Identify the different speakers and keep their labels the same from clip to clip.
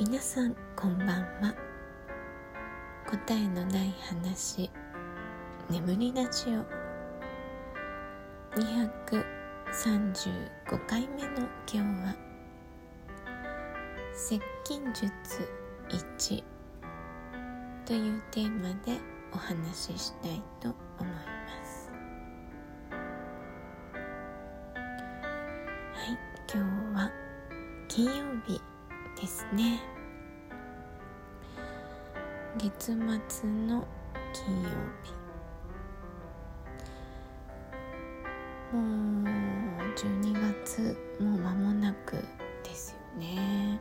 Speaker 1: 皆さんこんばんは。答えのない話眠りラジオ235回目の今日は接近術1というテーマでお話ししたいと思います。はい今日は金曜日ですね。月末の金曜日。もう12月もう間もなくですよね。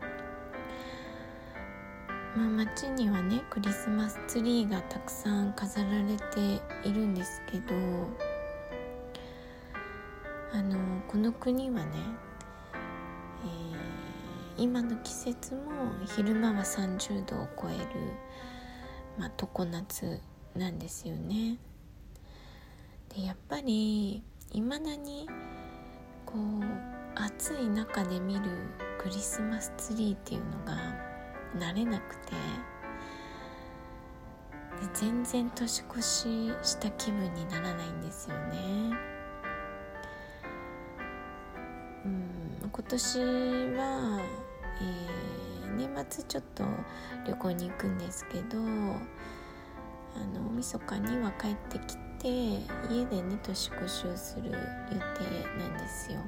Speaker 1: まあ街にはねクリスマスツリーがたくさん飾られているんですけどあのこの国はね、えー、今の季節も昼間は30度を超える、まあ、常夏なんですよね。でやっぱりいまだにこう暑い中で見るクリスマスツリーっていうのが慣れなくてで全然年越しした気分にならないんですよね。うん今年は、えー、年末ちょっと旅行に行くんですけどあの大晦日には帰ってきて家でね年越しをする予定なんですよ。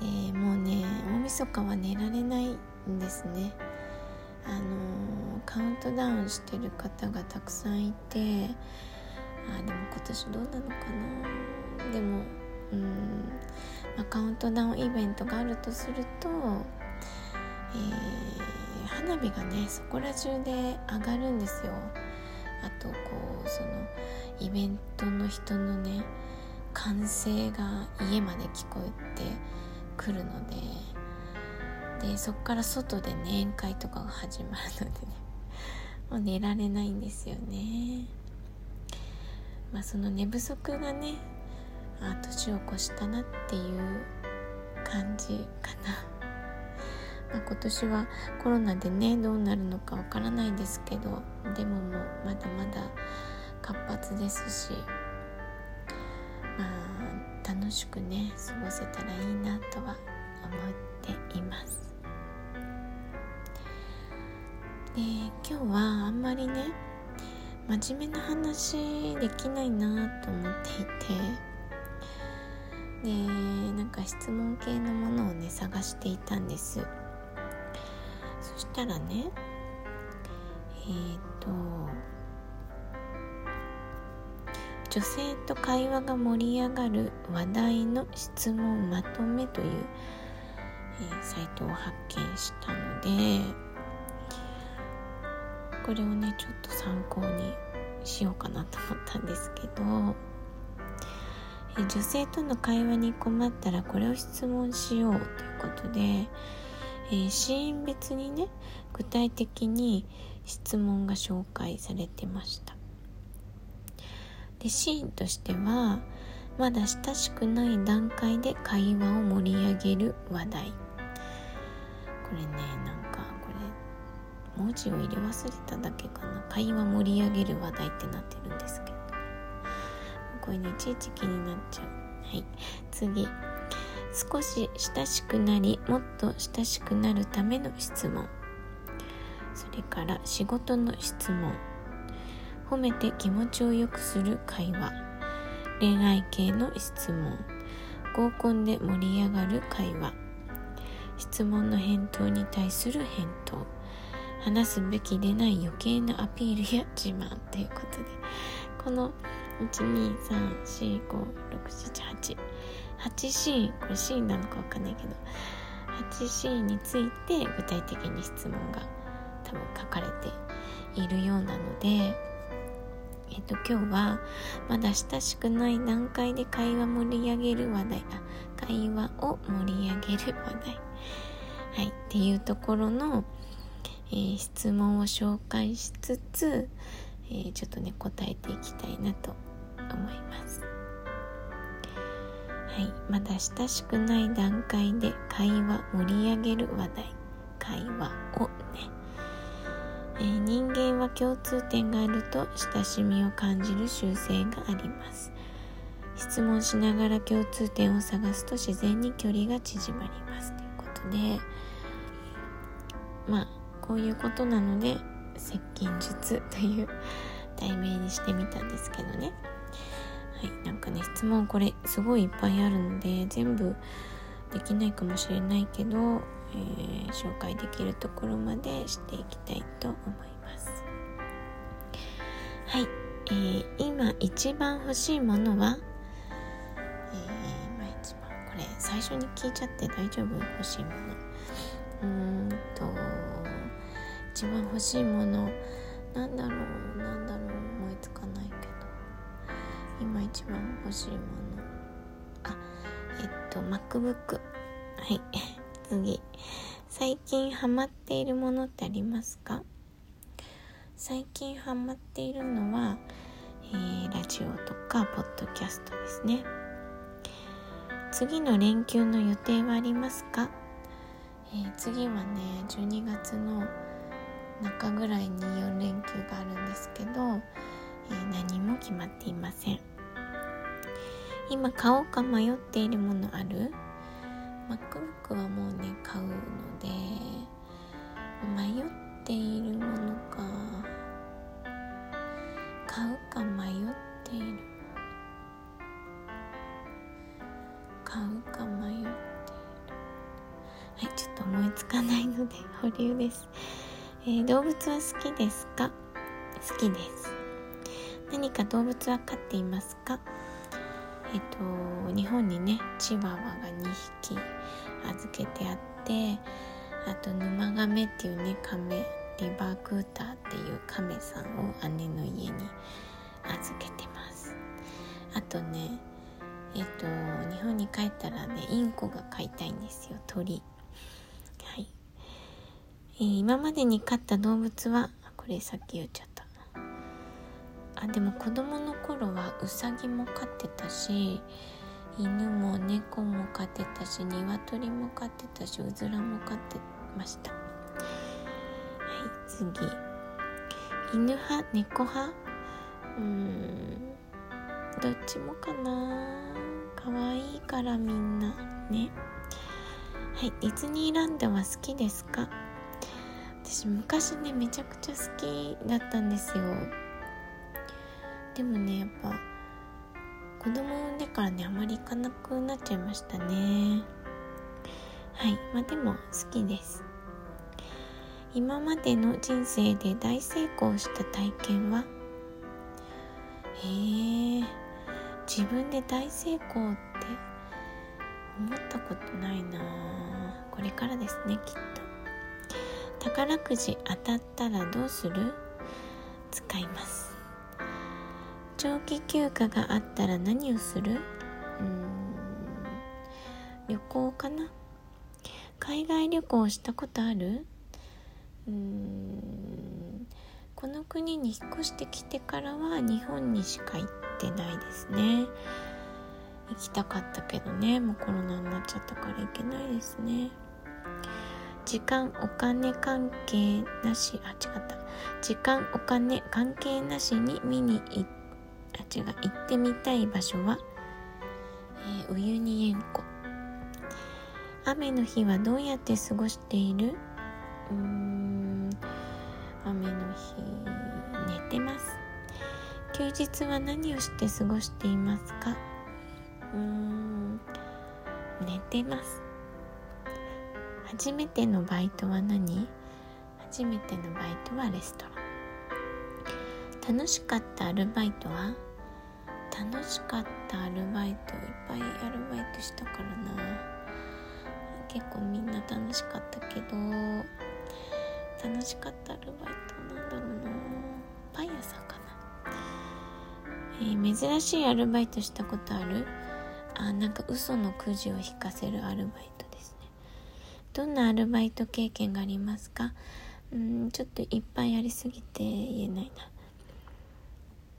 Speaker 1: でもうね大晦日は寝られないんですね。あのカウントダウンしてる方がたくさんいてあでも今年どうなのかな。でもうん、まあ、カウントダウンイベントがあるとすると、えー、花火がねそこら中で上がるんですよ。あとこうそのイベントの人のね歓声が家まで聞こえてくるのででそっから外でね宴会とかが始まるのでね もう寝られないんですよね。まあその寝不足がねあ年を越したなっていう感じかな。まあ、今年はコロナでねどうなるのかわからないですけどでももまだまだ活発ですしまあ楽しくね過ごせたらいいなとは思っています。で今日はあんまりね真面目な話できないなと思っていてでなんか質問系のものをね探していたんです。そしたらねえっ、ー、と女性と会話が盛り上がる話題の質問まとめという、えー、サイトを発見したのでこれをねちょっと参考にしようかなと思ったんですけど、女性との会話に困ったらこれを質問しようということでえー、シーン別にね具体的に質問が紹介されてました。でシーンとしてはまだ親しくない段階で会話を盛り上げる話題。これねなんかこれ文字を入れ忘れただけかな。会話盛り上げる話題ってなってるんですけど。これねいちいち気になっちゃう。はい。次。少し親しくなりもっと親しくなるための質問。それから仕事の質問。褒めて気持ちを良くする会話。恋愛系の質問。合コンで盛り上がる会話。質問の返答に対する返答。話すべきでない余計なアピールや自慢ということで。この123456788シーンこれシーンなのかわかんないけど。8シーンについて具体的に質問が多分書かれているようなのでえっと今日はまだ親しくない段階で会話盛り上げる話題。あ会話を盛り上げる話題。はいっていうところの、えー、質問を紹介しつつ、えー、ちょっとね答えていきたいなと思います。はい、まだ親しくない段階で会話盛り上げる話題。会話をね、えー、人間は共通点があると親しみを感じる習性があります。質問しながら共通点を探すと自然に距離が縮まります。ということでまあこういうことなので接近術という題名にしてみたんですけどね。はいなんかね質問これすごいいっぱいあるので全部できないかもしれないけど、えー、紹介できるところまでしていきたいと思います。はい、えー、今一番欲しいものは？え、今一番これ最初に聞いちゃって大丈夫？欲しいもの。うーんと一番欲しいものなんだろうなんだろう思いつかない。今一番欲しいもの。あえっと MacBook はい。次。最近ハマっているものってありますか？最近ハマっているのは、えー、ラジオとかポッドキャストですね。次の連休の予定はありますか、えー、次はね12月の中ぐらいに4連休があるんですけど、何も決まっていません。今買おうか迷っているものある？MacBook はもうね買うので迷っているものか。買うか迷っている。買うか迷っている。はいちょっと思いつかないので保留です、えー、動物は好きですか？好きです。何か動物は飼っていますか？えっ、と日本にねチワワが2匹預けてあってあと沼亀っていうね亀リバークーターっていう亀さんを姉の家に預けてます。あとねえっと日本に帰ったらねインコが飼いたいんですよ鳥。はい、えー、今までに飼った動物はこれさっき言っちゃった。あでも子供の頃はウサギも飼ってたし犬も猫も飼ってたし鶏も飼ってたしうずらも飼ってました。はい次。犬派？猫派？うーんどっちもかな。可愛いからみんな。ね。はいディズニーランドは好きですか？私昔ねめちゃくちゃ好きだったんですよ。でもねやっぱ子供産んでからねあまり行かなくなっちゃいましたね。はい。まあでも好きです。今までの人生で大成功した体験は？へえ。自分で大成功って思ったことないな。これからですねきっと。宝くじ当たったらどうする？使います。長期休暇があったら何をする？うん。旅行かな？海外旅行したことある？うん。この国に引っ越してきてからは日本にしか行ってないですね。行きたかったけどね。もうコロナになっちゃったから行けないですね。時間お金関係なし。あ違った。時間お金関係なしに見に行っあ違う行ってみたい場所は、えー、ウユニ塩湖。雨の日はどうやって過ごしている？うーん。雨の日寝てます。休日は何をして過ごしていますか？うーん。寝てます。初めてのバイトは何？初めてのバイトはレストラン。楽しかったアルバイトは？楽しかったアルバイトいっぱいアルバイトしたからな。結構みんな楽しかったけど楽しかったアルバイトなんだろうな。パン屋さんかな。えー、珍しいアルバイトしたことある？あなんか嘘のくじを引かせるアルバイトですね。どんなアルバイト経験がありますか？うんちょっといっぱいありすぎて言えないな。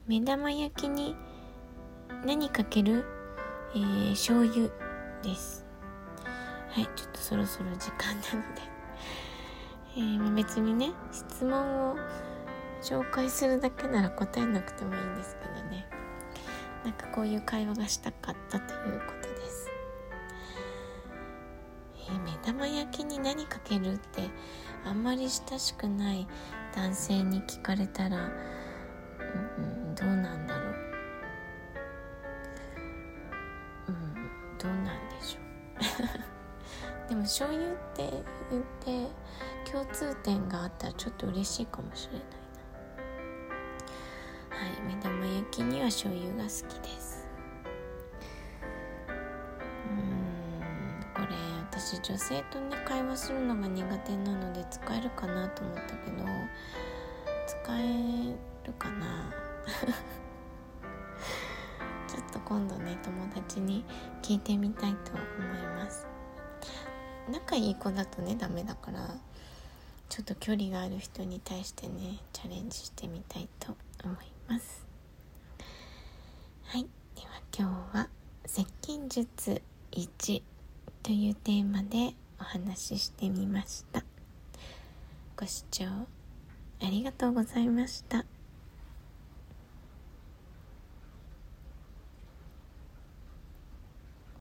Speaker 1: 目玉焼きに何かけるえー、醤油です。はいちょっとそろそろ時間なので。えー、まあ、別にね質問を紹介するだけなら答えなくてもいいんですけどね。なんかこういう会話がしたかったということです、えー、目玉焼きに何かけるってあんまり親しくない男性に聞かれたら、うんどうなんでしょう？でも醤油って言って共通点があったらちょっと嬉しいかもしれないな。はい目玉焼きには醤油が好きです。うんこれ私女性とね会話するのが苦手なので使えるかなと思ったけど使えるかな？と今度ね友達に聞いてみたいと思います。仲いい子だとねダメだからちょっと距離がある人に対してねチャレンジしてみたいと思います。はい。では今日は接近術1というテーマでお話ししてみました。ご視聴ありがとうございました。